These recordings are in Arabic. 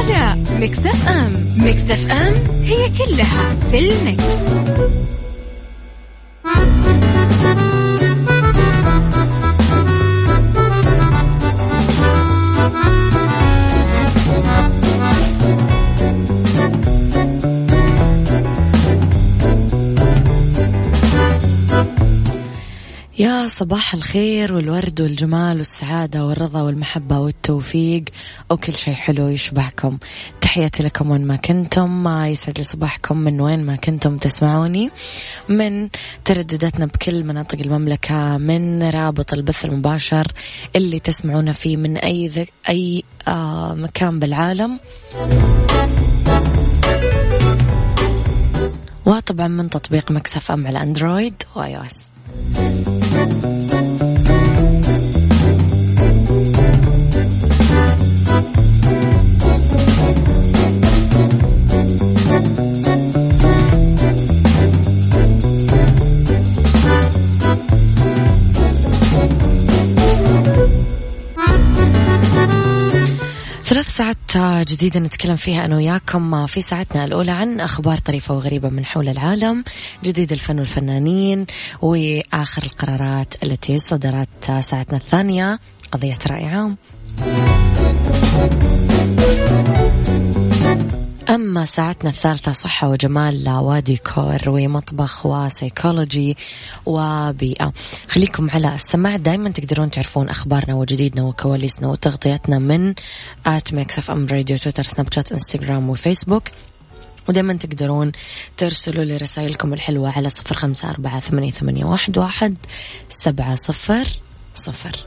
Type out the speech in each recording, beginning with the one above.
على مكتف أم مكتف أم هي كلها في المكس. يا صباح الخير والورد والجمال والسعادة والرضا والمحبة والتوفيق. وكل شيء حلو يشبهكم. تحياتي لكم وين ما كنتم. ما يسعد لي صباحكم من وين ما كنتم تسمعوني. من تردداتنا بكل مناطق المملكة من رابط البث المباشر اللي تسمعونا فيه من أي ذك أي آه مكان بالعالم. وطبعا من تطبيق Mix FM على أندرويد و iOS Thank you. ساعات جديدة نتكلم فيها أنا وياكم في ساعتنا الأولى عن أخبار طريفة وغريبة من حول العالم جديد الفن والفنانين وآخر القرارات التي صدرت ساعتنا الثانية قضية رأي عام. أما ساعتنا الثالثة صحة وجمال وديكور ومطبخ وسيكولوجي وبيئة. خليكم على السماع. دايما تقدرون تعرفون أخبارنا وجديدنا وكواليسنا وتغطياتنا من at Mix FM Radio تويتر سناب شات إنستغرام وفيسبوك. ودائما تقدرون ترسلوا لي رسائلكم الحلوة على صفر خمسة أربعة ثمانية, ثمانية واحد, واحد سبعة صفر صفر.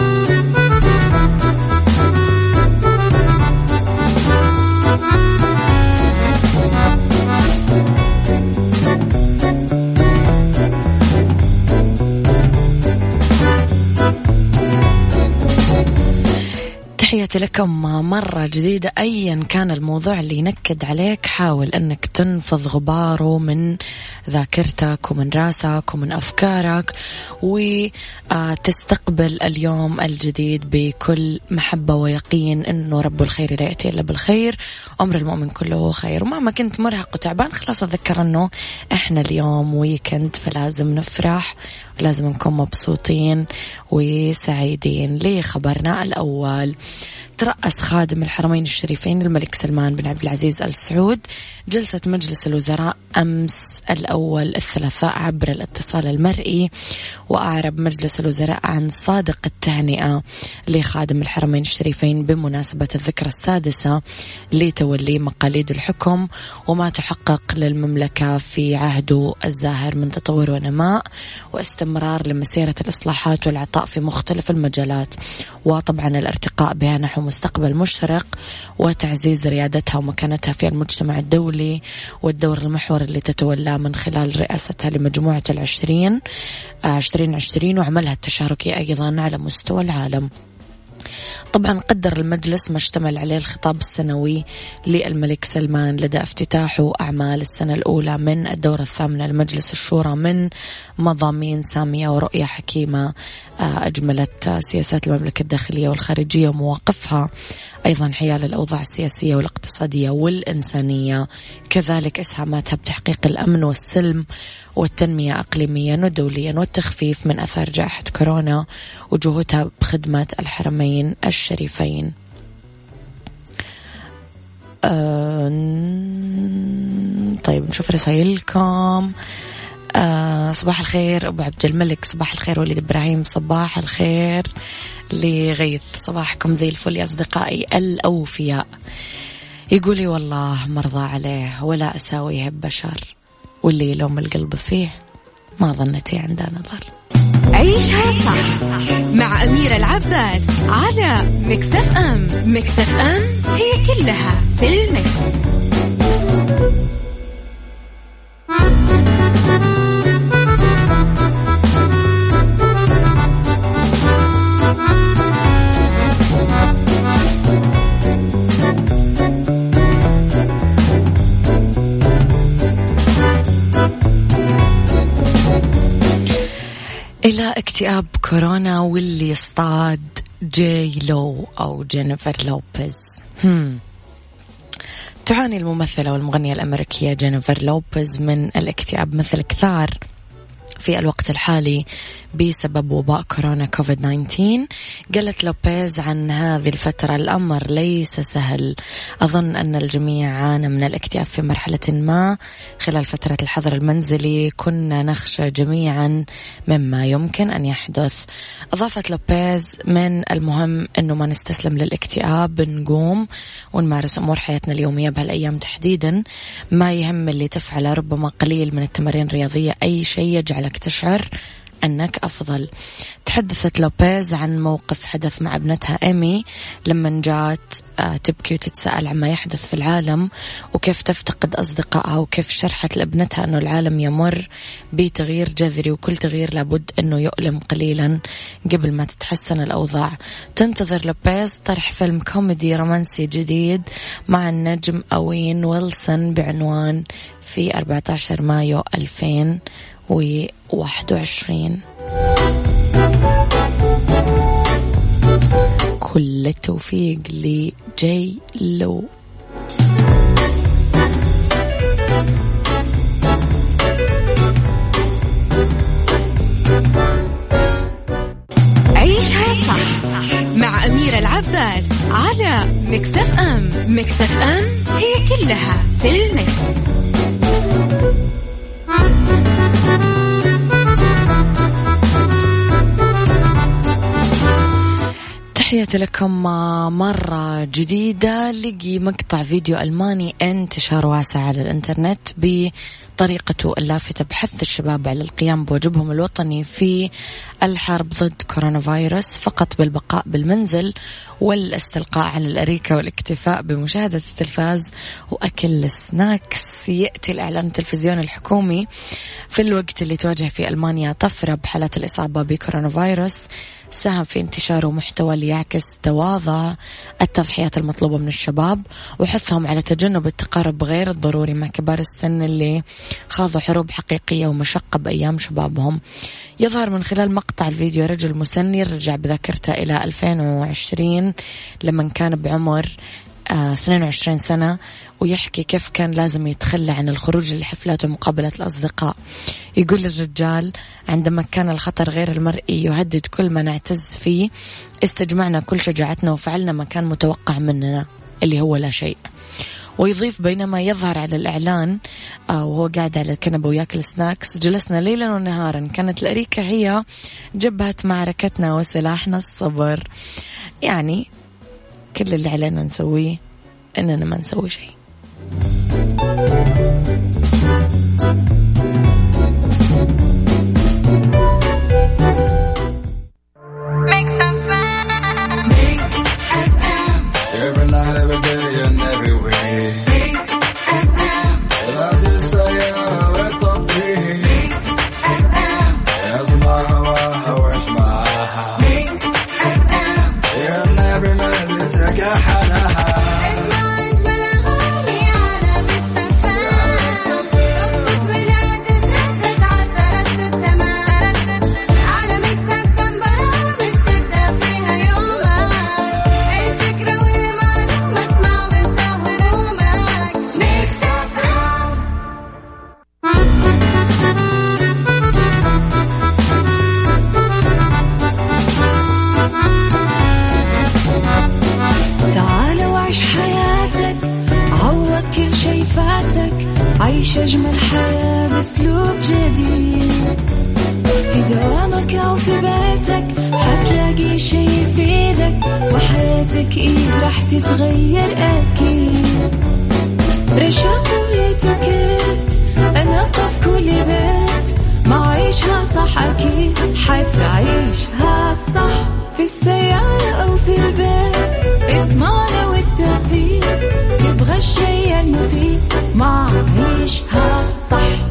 تحياتي لكم مرة جديدة. أيا كان الموضوع اللي ينكد عليك حاول أنك تنفض غباره من ذاكرتك ومن راسك ومن أفكارك وتستقبل اليوم الجديد بكل محبة ويقين أنه رب الخير لا يأتي إلا بالخير أمر المؤمن كله خير. ومهما كنت مرهق وتعبان خلاص أتذكر أنه إحنا اليوم ويكند فلازم نفرح. لازم نكون مبسوطين وسعيدين لخبرنا الأول. ترأس خادم الحرمين الشريفين الملك سلمان بن عبد العزيز آل سعود جلسة مجلس الوزراء أمس الأول الثلاثاء عبر الاتصال المرئي وأعرب مجلس الوزراء عن صادق التهنئة لخادم الحرمين الشريفين بمناسبة الذكرى السادسة لتولي مقاليد الحكم وما تحقق للمملكة في عهده الزاهر من تطور ونماء واستمرار لمسيرة الإصلاحات والعطاء في مختلف المجالات. وطبعا الارتقاء بها نحو مستقبل مشرق وتعزيز ريادتها ومكانتها في المجتمع الدولي والدور المحوري اللي تتولاه من خلال رئاستها لمجموعة العشرين عشرين عشرين وعملها التشاركي أيضا على مستوى العالم. طبعا قدر المجلس ما اشتمل عليه الخطاب السنوي للملك سلمان لدى افتتاحه أعمال السنة الأولى من الدورة الثامنة لمجلس الشورى من مضامين سامية ورؤية حكيمة أجملت سياسات المملكة الداخلية والخارجية ومواقفها أيضا حيال الأوضاع السياسية والاقتصادية والإنسانية. كذلك إسهاماتها بتحقيق الأمن والسلم والتنمية إقليميا ودوليا والتخفيف من أثار جائحة كورونا وجهودها بخدمة الحرمين الشريفين. أه طيب نشوف رسائلكم. آه صباح الخير أبو عبد الملك صباح الخير وليد إبراهيم صباح الخير لغيث. صباحكم زي الفل يا أصدقائي الأوفياء. يقولي والله مرضى عليه ولا أساويه ببشر واللي يلوم القلب فيه ما ظنتي عنده نظر عيشها صح مع أميرة العباس على مكتف أم مكتف أم هي كلها في ال Mix. اكتئاب كورونا واللي اصطاد JLo أو جينيفر لوبيز هم. تعاني الممثلة والمغنية الأمريكية جينيفر لوبيز من الاكتئاب مثل كثار في الوقت الحالي بسبب وباء كورونا كوفيد 19 قالت لوبيز عن هذه الفترة الأمر ليس سهل. أظن أن الجميع عانى من الاكتئاب في مرحلة ما. خلال فترة الحظر المنزلي كنا نخشى جميعا مما يمكن أن يحدث. أضافت لوبيز من المهم أنه ما نستسلم للاكتئاب نقوم ونمارس أمور حياتنا اليومية بهالأيام تحديدا. ما يهم اللي تفعله ربما قليل من التمارين الرياضية أي شيء يجعلك تشعر. أنك أفضل. تحدثت لوبيز عن موقف حدث مع ابنتها إيمي لما جات آه، تبكي وتتساءل عما يحدث في العالم وكيف تفتقد أصدقائها وكيف شرحت لابنتها أنه العالم يمر بتغيير جذري وكل تغيير لابد أنه يؤلم قليلا قبل ما تتحسن الأوضاع. تنتظر لوبيز طرح فيلم كوميدي رومانسي جديد مع النجم أوين ويلسون بعنوان في 14 مايو 2000 وواحد كل التوفيق ل JLo. عيشها صح مع أميرة العباس على مكتف أم. مكتف أم هي كلها في المكس. تحياتي لكم مرة جديدة. لقي مقطع فيديو ألماني انتشار واسع على الإنترنت بطريقته اللافتة بحث الشباب على القيام بواجبهم الوطني في الحرب ضد كورونا فيروس فقط بالبقاء بالمنزل والاستلقاء على الأريكة والاكتفاء بمشاهدة التلفاز وأكل السناكس. يأتي الإعلان التلفزيوني الحكومي في الوقت اللي تواجه في ألمانيا طفرة بحالات الإصابة بكورونا فيروس ساهم في انتشاره محتوى ليعكس تواضع التضحيات المطلوبة من الشباب وحثهم على تجنب التقارب غير الضروري مع كبار السن اللي خاضوا حروب حقيقية ومشقة بأيام شبابهم. يظهر من خلال مقطع الفيديو رجل مسني رجع بذاكرته إلى 2020 لما كان بعمر 22 آه، سنة ويحكي كيف كان لازم يتخلى عن الخروج للحفلات ومقابلة الأصدقاء. يقول الرجال عندما كان الخطر غير المرئي يهدد كل ما نعتز فيه استجمعنا كل شجاعتنا وفعلنا ما كان متوقع مننا اللي هو لا شيء. ويضيف بينما يظهر على الإعلان آه، وهو قاعد على الكنبة وياكل سناكس جلسنا ليلا ونهارا. كانت الأريكة هي جبهة معركتنا وسلاحنا الصبر. يعني كل اللي علينا نسويه إننا ما نسوي شيء. تتغير أكيد. رشاق ويتوكيت أنا في كل بيت. ما عيشها صح أكيد حتعيشها صح. في السيارة أو في البيت اسمعنا والتوفيق. تبغى الشيء المفيد ما عيشها صح.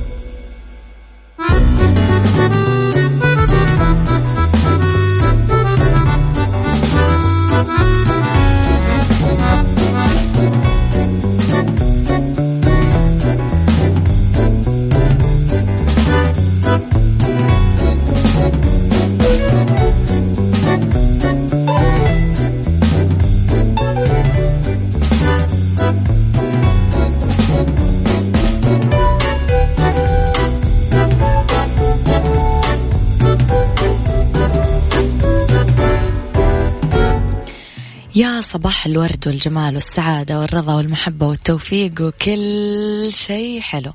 صباح الورد والجمال والسعادة والرضا والمحبة والتوفيق وكل شيء حلو.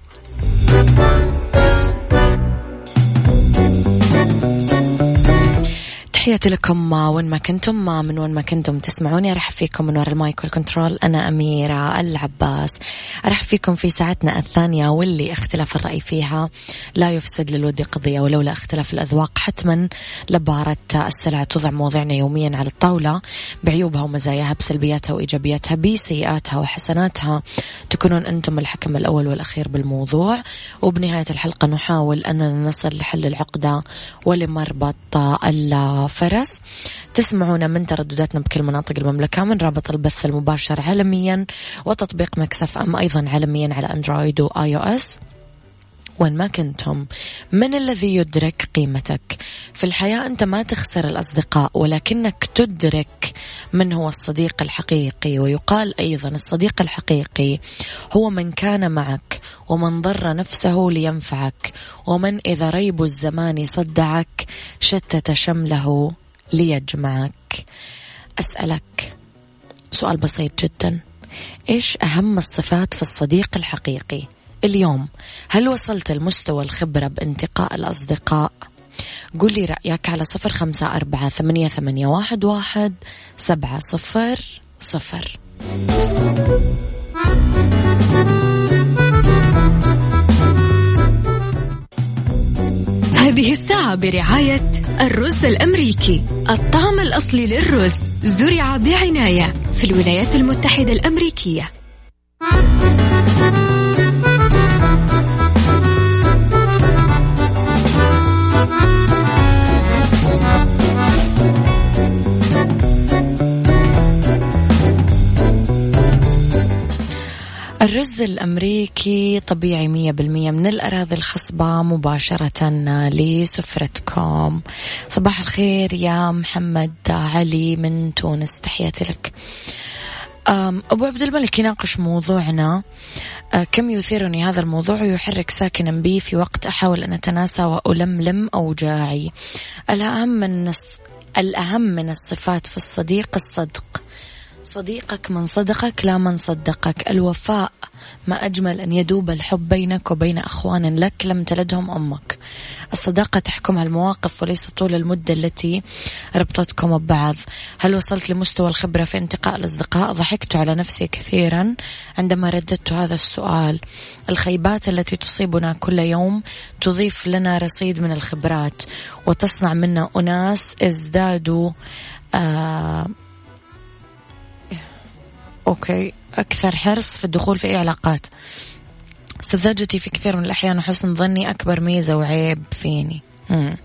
تحياتي لكم وين ما كنتم من وين ما كنتم تسمعوني أرحب فيكم من وراء ال mic وال control. أنا أميرة العباس. أرحب فيكم في ساعتنا الثانية واللي اختلاف الرأي فيها لا يفسد للود قضية ولولا اختلاف الأذواق. حتما لبارت السلع توضع مواضيعنا يوميا على الطاولة. بعيوبها ومزاياها بسلبياتها وإيجابياتها بسيئاتها وحسناتها تكونون أنتم الحكم الأول والأخير بالموضوع. وبنهاية الحلقة نحاول اننا نصل لحل العقدة ولمربط فرس تسمعونا من تردداتنا بكل مناطق المملكة من رابط البث المباشر عالميا وتطبيق Mix FM أيضا عالميا على أندرويد و iOS وين ما كنتم. من الذي يدرك قيمتك؟ في الحياة أنت ما تخسر الأصدقاء ولكنك تدرك من هو الصديق الحقيقي. ويقال أيضا الصديق الحقيقي هو من كان معك ومن ضر نفسه لينفعك ومن إذا ريب الزمان صدعك شتت شمله ليجمعك. أسألك سؤال بسيط جدا. إيش أهم الصفات في الصديق الحقيقي؟ اليوم. هل وصلت لمستوى الخبرة بانتقاء الأصدقاء؟ قل لي رأيك على صفر خمسة أربعة ثمانية, ثمانية واحد, واحد سبعة صفر صفر. هذه الساعة برعاية الرز الأمريكي. الطعم الأصلي للرز زرع بعناية في الولايات المتحدة الأمريكية. الرز الأمريكي طبيعي مية بالمية من الأراضي الخصبة مباشرة لسفرتكم. صباح الخير يا محمد علي من تونس تحياتي لك. أبو عبد الملك يناقش موضوعنا. أه، كم يثيرني هذا الموضوع ويحرك ساكنا بي في وقت أحاول أن أتناسى وألملم أوجاعي. الأهم من الأهم من الصفات في الصديق الصدق. صديقك من صدقك لا من صدقك. الوفاء ما أجمل أن يدوب الحب بينك وبين أخوان لك لم تلدهم أمك. الصداقة تحكمها المواقف وليس طول المدة التي ربطتكم ببعض. هل وصلت لمستوى الخبرة في انتقاء الأصدقاء؟ ضحكت على نفسي كثيرا عندما رددت هذا السؤال. الخيبات التي تصيبنا كل يوم تضيف لنا رصيد من الخبرات وتصنع منا أناس ازدادوا آه أوكي. أكثر حرص في الدخول في أي علاقات. سذاجتي في كثير من الأحيان وحسن ظني أكبر ميزة وعيب فيني. مم.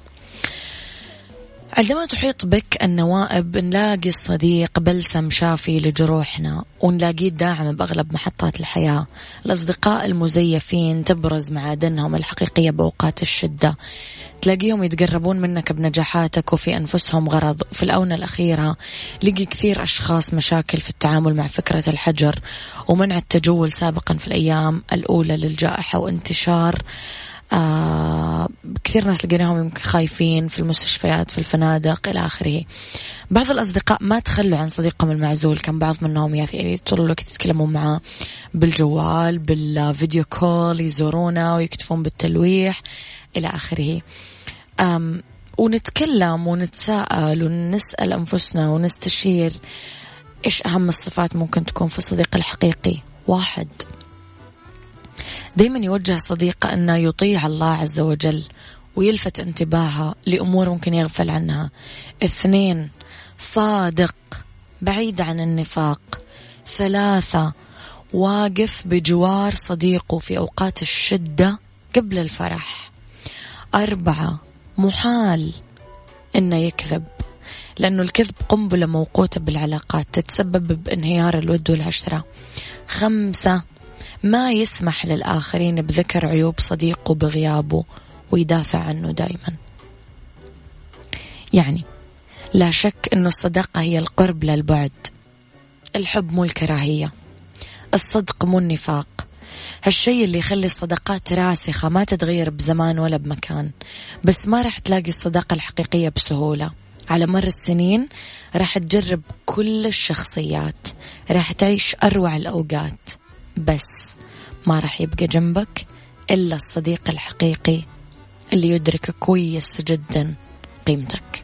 عندما تحيط بك النوائب نلاقي الصديق بلسم شافي لجروحنا ونلاقيه داعم بأغلب محطات الحياة. الأصدقاء المزيفين تبرز معادنهم الحقيقية بأوقات الشدة. تلاقيهم يتقربون منك بنجاحاتك وفي أنفسهم غرض. في الأونة الأخيرة لقي كثير أشخاص مشاكل في التعامل مع فكرة الحجر ومنع التجول سابقا في الأيام الأولى للجائحة وانتشار. آه كثير ناس لقيناهم يمكن خايفين في المستشفيات في الفنادق إلى آخره. بعض الأصدقاء ما تخلوا عن صديقهم المعزول. كان بعض منهم يعني طول الوقت يتكلموا معه بالجوال بالفيديو كول يزورونا ويكتفون بالتلويح إلى آخره. ونتكلم ونتساءل ونسأل أنفسنا ونستشير إيش أهم الصفات ممكن تكون في الصديق الحقيقي. واحد دايما يوجه صديقه أنه يطيع الله عز وجل ويلفت انتباهها لأمور ممكن يغفل عنها. اثنين صادق بعيد عن النفاق. ثلاثة واقف بجوار صديقه في أوقات الشدة قبل الفرح. أربعة محال إنه يكذب. لأنه الكذب قنبلة موقوتة بالعلاقات تتسبب بانهيار الود والعشرة. خمسة ما يسمح للآخرين بذكر عيوب صديقه بغيابه ويدافع عنه دائما يعني لا شك أن الصداقة هي القرب للبعد. الحب مو الكراهية. الصدق مو النفاق. هالشيء اللي يخلي الصداقات راسخة ما تتغير بزمان ولا بمكان. بس ما راح تلاقي الصداقة الحقيقية بسهولة. على مر السنين راح تجرب كل الشخصيات. راح تعيش أروع الأوقات. بس ما راح يبقى جنبك إلا الصديق الحقيقي اللي يدرك كويس جدا قيمتك.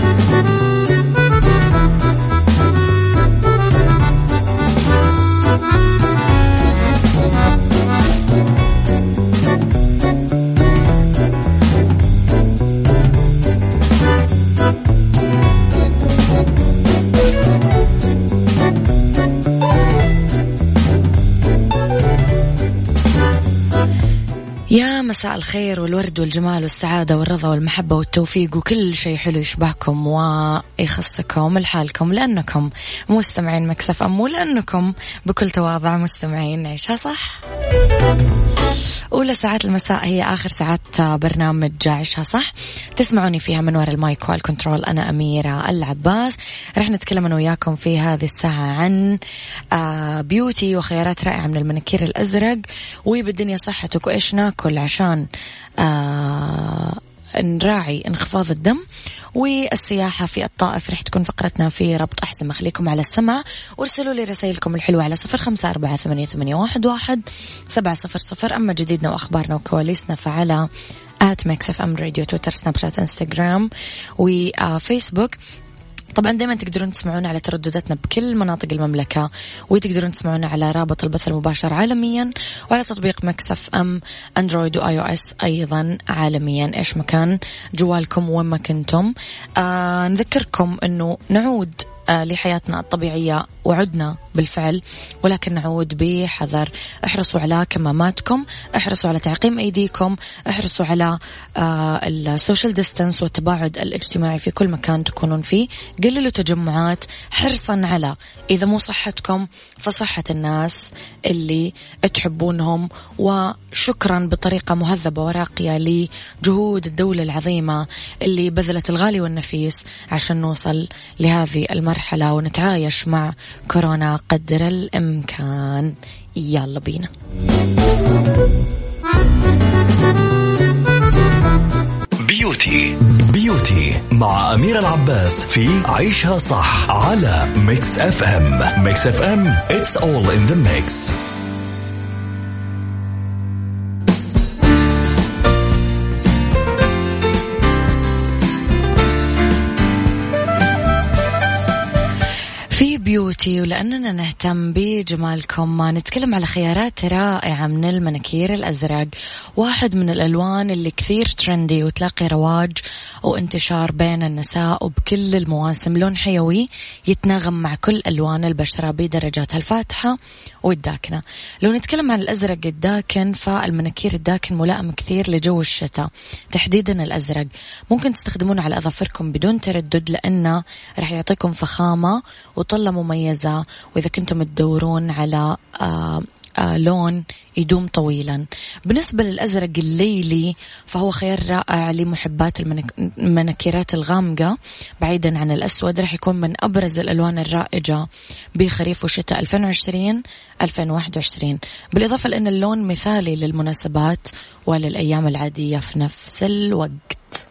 مساء الخير والورد والجمال والسعادة والرضا والمحبة والتوفيق وكل شيء حلو يشبهكم ويخصكم لحالكم لأنكم مستمعين Mix FM ولأنكم بكل تواضع مستمعين. عيشها صح. أولى ساعات المساء هي آخر ساعات برنامج عيشها صح؟ تسمعوني فيها من وراء ال mic وال control أنا أميرة العباس. رح نتكلم أنا وياكم في هذه الساعة عن beauty وخيارات رائعة من المنكير الأزرق وبالدنيا صحتك وإيش ناكل عشان نراعي انخفاض الدم والسياحة في الطائف رح تكون فقرتنا في ربط أحزمة خليكم على السمع. وارسلوا لي رسائلكم الحلوة على صفر خمسة أربعة ثمانية, واحد سبعة صفر صفر. أما جديدنا وأخبارنا وكواليسنا فعلى at Mix FM Radio تويتر سناب شات إنستغرام وفيسبوك طبعا دائما تقدرون تسمعونا على تردداتنا بكل مناطق المملكة وتقدرون تسمعونا على رابط البث المباشر عالميا وعلى تطبيق Mix FM Android و iOS أيضا عالميا. إيش مكان؟ جوالكم وين ما كنتم. آه نذكركم أنه نعود لحياتنا الطبيعية وعدنا بالفعل ولكن نعود بحذر. احرصوا على كماماتكم احرصوا على تعقيم أيديكم احرصوا على آه، ال social distance والتباعد الاجتماعي في كل مكان تكونون فيه. قللوا تجمعات حرصا على إذا مو صحتكم فصحة الناس اللي تحبونهم. وشكرا بطريقة مهذبة وراقية لجهود الدولة العظيمة اللي بذلت الغالي والنفيس عشان نوصل لهذه المرحلة. ونتعايش مع كورونا قدر الإمكان. يلا بينا. beauty beauty مع أمير العباس في عيشها صح على Mix FM. Mix FM it's all in the mix. beauty ولأننا نهتم بجمالكم. نتكلم على خيارات رائعة من المناكير الأزرق واحد من الألوان اللي كثير ترندي وتلاقي رواج وانتشار بين النساء وبكل المواسم. لون حيوي يتناغم مع كل ألوان البشرة بدرجاتها الفاتحة والداكنة. لو نتكلم عن الأزرق الداكن فالمناكير الداكن ملائم كثير لجو الشتاء. تحديدا الأزرق. ممكن تستخدمونه على أظافركم بدون تردد لأنه راح يعطيكم فخامة وطلة مميزة. وإذا كنتم تدورون على آه آه لون يدوم طويلا. بالنسبة للأزرق الليلي فهو خيار رائع لمحبات المنكرات الغامقة. بعيدا عن الأسود راح يكون من أبرز الألوان الرائجة بخريف وشتاء 2020 2021 بالإضافة لأن اللون مثالي للمناسبات وللأيام العادية في نفس الوقت.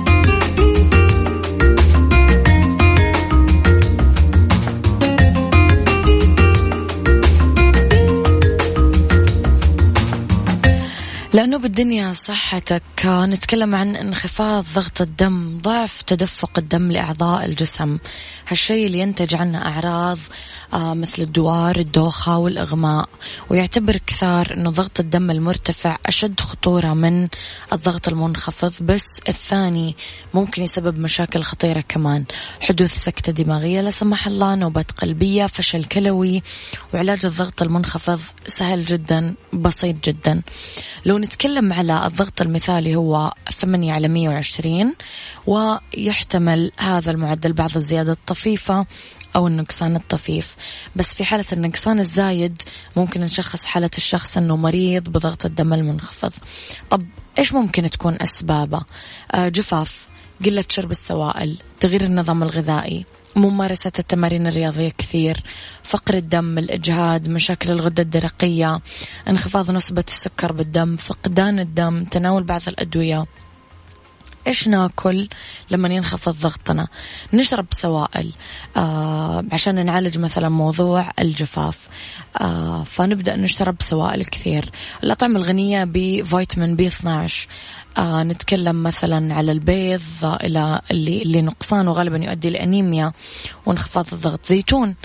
لأنه بالدنيا صحتك نتكلم عن انخفاض ضغط الدم ضعف تدفق الدم لأعضاء الجسم. هالشيء اللي ينتج عنه أعراض آه، مثل الدوار الدوخة والإغماء. ويعتبر كثار أنه ضغط الدم المرتفع أشد خطورة من الضغط المنخفض بس الثاني ممكن يسبب مشاكل خطيرة كمان. حدوث سكتة دماغية لا سمح الله نوبة قلبية فشل كلوي وعلاج الضغط المنخفض سهل جدا بسيط جدا. لو نتكلم على الضغط المثالي هو 8 على 120 ويحتمل هذا المعدل بعض الزيادة الطفيفة أو النقصان الطفيف. بس في حالة النقصان الزايد ممكن نشخص حالة الشخص أنه مريض بضغط الدم المنخفض. طب إيش ممكن تكون أسبابه؟ آه جفاف. قلة شرب السوائل تغيير النظام الغذائي ممارسة التمارين الرياضية كثير فقر الدم الإجهاد مشاكل الغدة الدرقية انخفاض نسبة السكر بالدم فقدان الدم تناول بعض الأدوية. إيش ناكل لما ينخفض ضغطنا؟ نشرب سوائل آه عشان نعالج مثلا موضوع الجفاف. آه فنبدأ نشرب سوائل كثير. الأطعمة الغنية بفيتامين بي 12 آه نتكلم مثلا على البيض إلى اللي, اللي نقصانه غالبا يؤدي لأنيميا وانخفاض الضغط زيتون.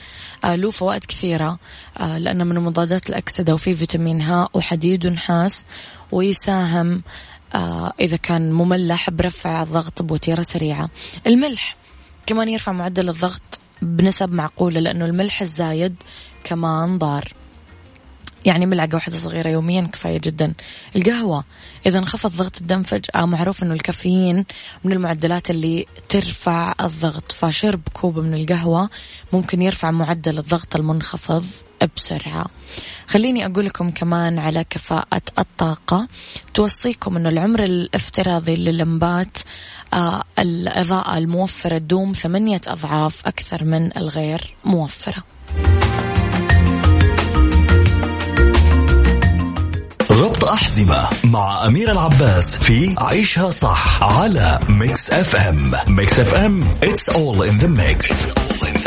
آه له فوائد كثيرة. آه لأنه من مضادات الأكسدة وفيه فيتامين ها وحديد ونحاس ويساهم آه إذا كان مملح برفع الضغط بوتيرة سريعة. الملح كمان يرفع معدل الضغط بنسب معقولة لأنه الملح الزايد كمان ضار. يعني ملعقة واحدة صغيرة يوميا كفاية جدا. القهوة إذا انخفض ضغط الدم فجأة معروف أنه الكافيين من المعدلات اللي ترفع الضغط فشرب كوب من القهوة ممكن يرفع معدل الضغط المنخفض بسرعة. خليني أقول لكم كمان على كفاءة الطاقة. توصيكم أنه العمر الافتراضي للمبات آه الإضاءة الموفرة تدوم ثمانية أضعاف أكثر من الغير موفرة. ربط أحزمة مع أمير العباس في عيشها صح على Mix FM Mix FM it's all in the mix, all in the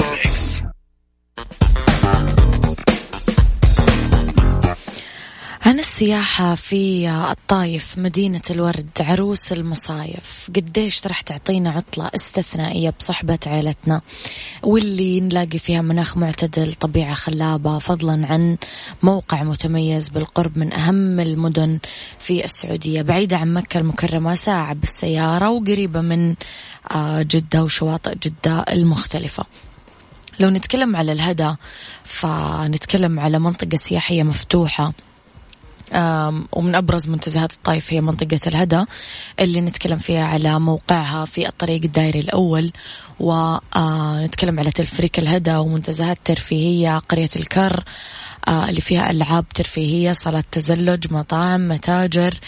عن السياحة في الطايف مدينة الورد عروس المصايف. قديش راح تعطينا عطلة استثنائية بصحبة عائلتنا واللي نلاقي فيها مناخ معتدل طبيعة خلابة فضلا عن موقع متميز بالقرب من أهم المدن في السعودية. بعيدة عن مكة المكرمة ساعة بالسيارة وقريبة من آه، جدة وشواطئ جدة المختلفة. لو نتكلم على الهدى فنتكلم على منطقة سياحية مفتوحة. ومن أبرز منتزهات الطائف هي منطقة الهدى اللي نتكلم فيها على موقعها في الطريق الدائري الأول ونتكلم على تلفريك الهدى ومنتزهات ترفيهية قرية الكر آه، اللي فيها ألعاب ترفيهية صالات تزلج مطاعم متاجر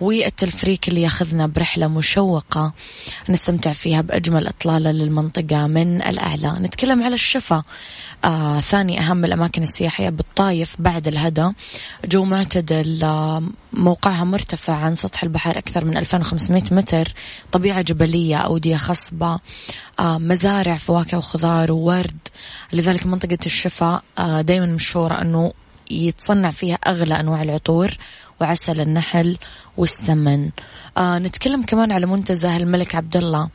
والتلفريك اللي ياخذنا برحلة مشوقة نستمتع فيها بأجمل إطلالة للمنطقة من الأعلى. نتكلم على الشفا آه ثاني أهم الأماكن السياحية بالطايف بعد الهدى. جو معتدل آه موقعها مرتفع عن سطح البحر أكثر من 2500 متر. طبيعة جبلية أودية خصبة آه مزارع فواكه وخضار وورد. لذلك منطقة الشفا آه دايما مشهورة أنه يتصنع فيها أغلى أنواع العطور. وعسل النحل والسمن. آه نتكلم كمان على منتزه الملك عبد الله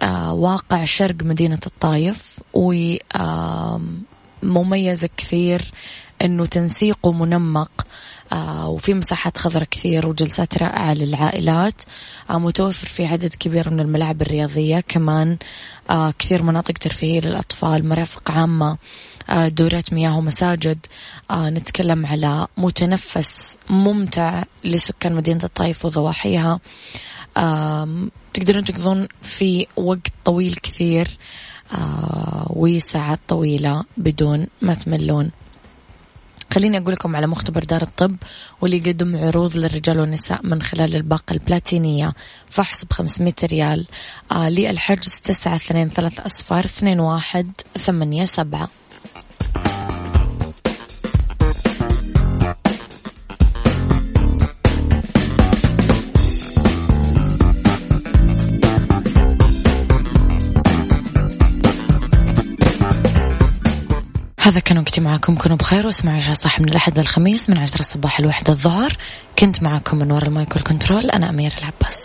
آه واقع شرق مدينة الطايف ومميز كثير إنه تنسيقه منمق. آه وفي مساحات خضراء كثير وجلسات رائعة للعائلات. آه متوفر في عدد كبير من الملاعب الرياضية كمان. آه كثير مناطق ترفيهية للأطفال مرافق عامة. دورات مياه ومساجد. آه نتكلم على متنفس ممتع لسكان مدينة الطائف وضواحيها. تقدرون تقضون في وقت طويل كثير. آه وساعات طويلة بدون ما تملون. خليني أقول لكم على مختبر دار الطب واللي يقدم عروض للرجال والنساء من خلال الباقة البلاتينية. فحص ب 500 ريال. آه للحجز تسعة اثنين ثلاث أصفار اثنين واحد ثمانية سبعة. هذا كان وقتي معاكم كونوا بخير واسمعوا عشاء صح من الأحد للخميس من عشرة الصباح الواحدة الظهر. كنت معاكم من وراء المايك والكنترول أنا أمير العباس.